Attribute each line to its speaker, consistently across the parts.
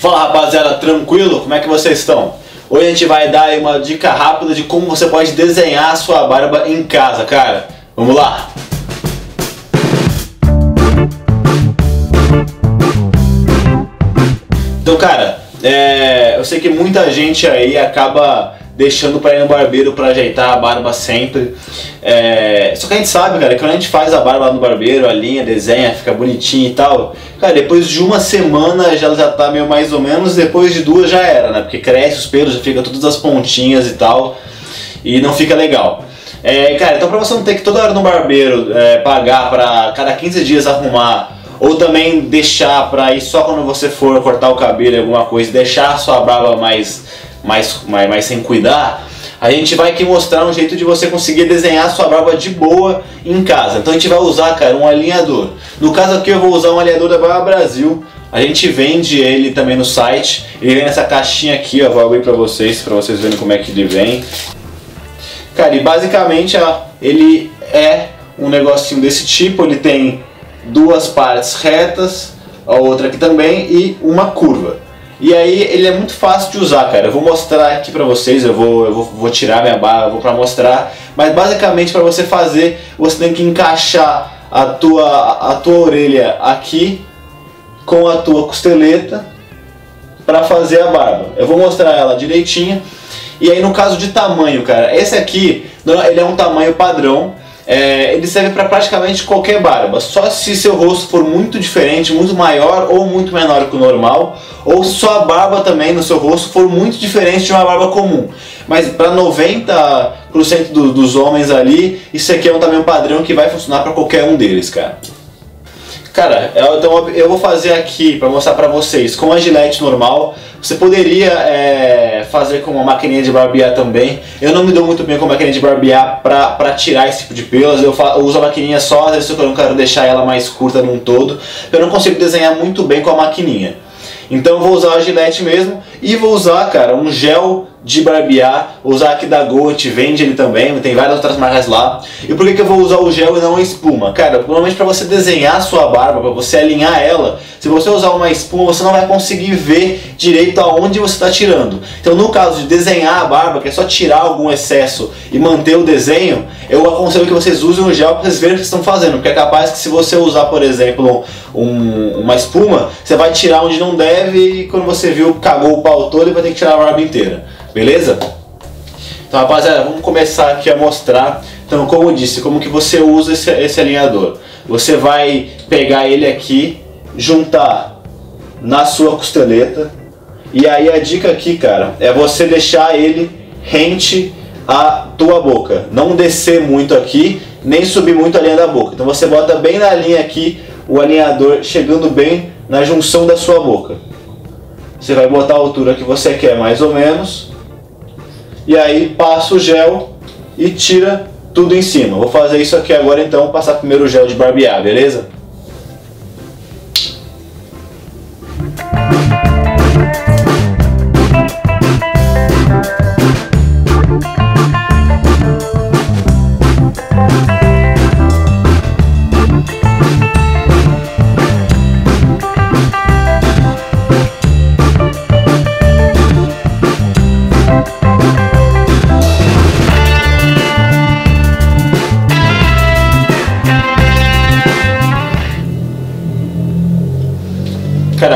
Speaker 1: Fala rapaziada, tranquilo? Como é que vocês estão? Hoje a gente vai dar uma dica rápida de como você pode desenhar a sua barba em casa, cara. Vamos lá! Então, cara, é, eu sei que muita gente aí acaba deixando para ir no barbeiro para ajeitar a barba sempre. É, só que a gente sabe, cara, que quando a gente faz a barba no barbeiro, a linha, desenha, fica bonitinho e tal, cara, depois de uma semana já já tá meio mais ou menos, depois de duas já era, né? Porque cresce os pelos, já fica todas as pontinhas e tal, e não fica legal. É, cara, então pra você não ter que toda hora no barbeiro é, pagar para cada 15 dias arrumar ou também deixar pra ir só quando você for cortar o cabelo alguma coisa, deixar a sua barba mais mais, mais, mais sem cuidar, a gente vai aqui mostrar um jeito de você conseguir desenhar sua barba de boa em casa. Então a gente vai usar, cara, um alinhador. No caso aqui eu vou usar um alinhador da Barba Brasil. A gente vende ele também no site. Ele vem nessa caixinha aqui, ó, vou abrir pra vocês, pra vocês verem como é que ele vem. Cara, e basicamente ó, ele é um negocinho desse tipo, ele tem duas partes retas, a outra aqui também e uma curva. E aí ele é muito fácil de usar, cara. Eu vou mostrar aqui pra vocês, eu vou, eu vou, vou tirar minha barra, vou pra mostrar. Mas basicamente para você fazer, você tem que encaixar a tua, a tua orelha aqui com a tua costeleta para fazer a barba. Eu vou mostrar ela direitinho. E aí no caso de tamanho, cara, esse aqui, ele é um tamanho padrão. É, ele serve para praticamente qualquer barba, só se seu rosto for muito diferente, muito maior ou muito menor que o normal, ou se sua barba também no seu rosto for muito diferente de uma barba comum. Mas para 90% do, dos homens ali, isso aqui é um tamanho padrão que vai funcionar para qualquer um deles, cara. Cara, então eu vou fazer aqui para mostrar para vocês com a gilete normal. Você poderia é, fazer com uma maquininha de barbear também. Eu não me dou muito bem com a maquininha de barbear para tirar esse tipo de pelos. Eu, eu, uso a maquininha só, às vezes eu não quero deixar ela mais curta num todo. Eu não consigo desenhar muito bem com a maquininha. Então eu vou usar a gilete mesmo e vou usar, cara, um gel de barbear, usar aqui da Goat, vende ele também, tem várias outras marcas lá. E por que, que eu vou usar o gel e não a espuma? Cara, normalmente para você desenhar a sua barba, para você alinhar ela, se você usar uma espuma, você não vai conseguir ver direito aonde você está tirando. Então no caso de desenhar a barba, que é só tirar algum excesso e manter o desenho, eu aconselho que vocês usem o gel para vocês verem o que estão fazendo, porque é capaz que se você usar, por exemplo, um, uma espuma, você vai tirar onde não deve e quando você viu, cagou o pau todo e vai ter que tirar a barba inteira. Beleza? Então rapaziada, vamos começar aqui a mostrar, então como eu disse, como que você usa esse, esse alinhador. Você vai pegar ele aqui, juntar na sua costeleta, e aí a dica aqui, cara, é você deixar ele rente à tua boca. Não descer muito aqui, nem subir muito a linha da boca. Então você bota bem na linha aqui, o alinhador chegando bem na junção da sua boca. Você vai botar a altura que você quer mais ou menos e aí passa o gel e tira tudo em cima. Vou fazer isso aqui agora então, passar primeiro o gel de barbear, beleza?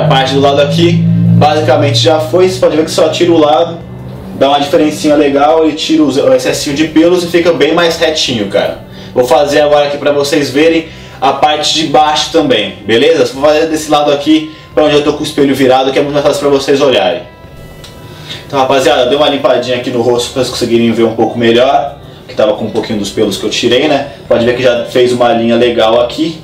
Speaker 1: Parte do lado aqui basicamente já foi. Você pode ver que só tira o lado, dá uma diferencinha legal e tira o excessinho de pelos e fica bem mais retinho, cara. Vou fazer agora aqui pra vocês verem a parte de baixo também, beleza? Vou fazer desse lado aqui, pra onde eu tô com o espelho virado, que é muito mais fácil pra vocês olharem. Então, rapaziada, dei uma limpadinha aqui no rosto pra vocês conseguirem ver um pouco melhor. Que tava com um pouquinho dos pelos que eu tirei, né? Pode ver que já fez uma linha legal aqui.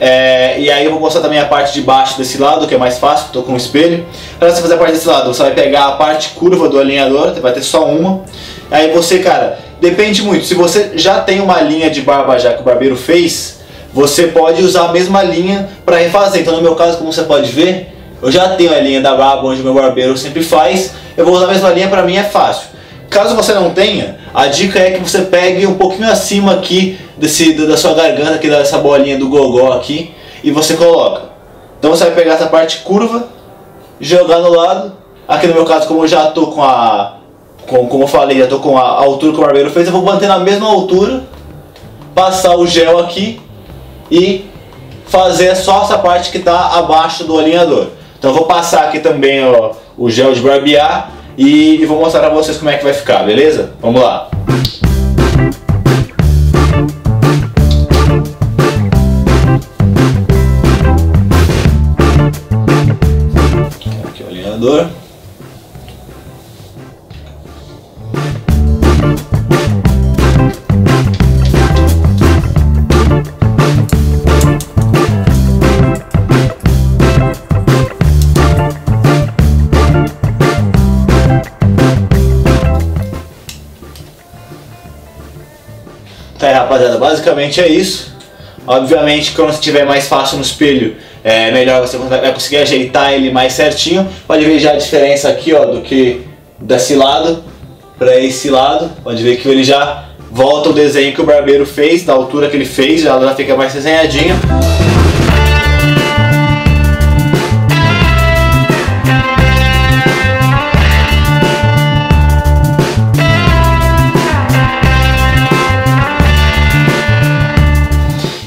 Speaker 1: É, e aí eu vou mostrar também a parte de baixo desse lado, que é mais fácil, estou com um espelho. Para você fazer a parte desse lado, você vai pegar a parte curva do alinhador, vai ter só uma. Aí você, cara, depende muito. Se você já tem uma linha de barba já que o barbeiro fez, você pode usar a mesma linha para refazer. Então no meu caso, como você pode ver, eu já tenho a linha da barba onde o meu barbeiro sempre faz. Eu vou usar a mesma linha, para mim é fácil. Caso você não tenha, a dica é que você pegue um pouquinho acima aqui desse, da sua garganta, aqui dessa bolinha do gogó aqui, e você coloca. Então você vai pegar essa parte curva, jogar no lado. Aqui no meu caso, como eu já tô com a. Com, como eu falei, já tô com a altura que o barbeiro fez, eu vou manter na mesma altura, passar o gel aqui e fazer só essa parte que está abaixo do alinhador. Então eu vou passar aqui também ó, o gel de barbear e, e vou mostrar para vocês como é que vai ficar, beleza? Vamos lá. Alinhador. Tá aí, rapaziada, basicamente é isso. Obviamente, quando estiver mais fácil no espelho, é melhor você vai conseguir ajeitar ele mais certinho. Pode ver já a diferença aqui, ó, do que desse lado para esse lado. Pode ver que ele já volta o desenho que o barbeiro fez, da altura que ele fez, já ela fica mais desenhadinha.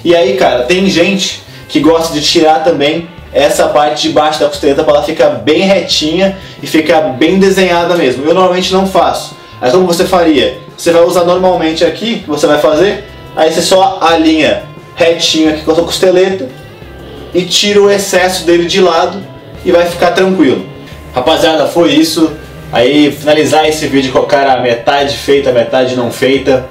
Speaker 1: E aí, cara, tem gente que gosta de tirar também essa parte de baixo da costeleta para ela ficar bem retinha e ficar bem desenhada mesmo. Eu normalmente não faço. Aí como você faria? Você vai usar normalmente aqui, que você vai fazer, aí você só alinha retinho aqui com a sua costeleta e tira o excesso dele de lado e vai ficar tranquilo. Rapaziada, foi isso. Aí finalizar esse vídeo com a cara metade feita, metade não feita.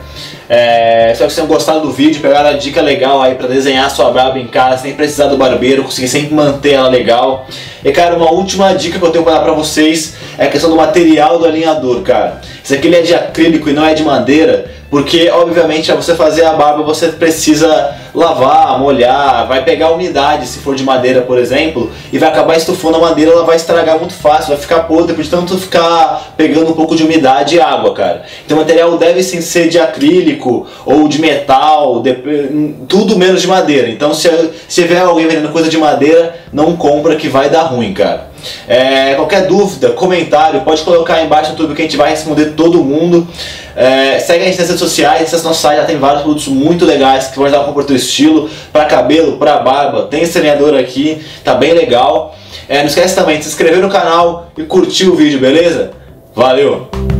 Speaker 1: É, espero que vocês tenham gostado do vídeo, pegaram a dica legal aí para desenhar sua braba em casa, sem precisar do barbeiro, conseguir sempre manter ela legal. E cara, uma última dica que eu tenho para dar para vocês é a questão do material do alinhador, cara. Se aquele é de acrílico e não é de madeira, porque obviamente para você fazer a barba você precisa lavar, molhar, vai pegar umidade se for de madeira, por exemplo, e vai acabar estufando a madeira, ela vai estragar muito fácil, vai ficar podre de tanto ficar pegando um pouco de umidade e água, cara. Então o material deve sim ser de acrílico ou de metal, de, tudo menos de madeira. Então se, se tiver alguém vendendo coisa de madeira, não compra que vai dar ruim, cara. É, qualquer dúvida, comentário, pode colocar aí embaixo no YouTube que a gente vai responder todo mundo. É, segue a gente nas redes sociais, acesse nosso site, já tem vários produtos muito legais que vão ajudar a comprar o teu estilo, para cabelo, para barba. Tem alinhador aqui, tá bem legal. É, não esquece também de se inscrever no canal e curtir o vídeo, beleza? Valeu!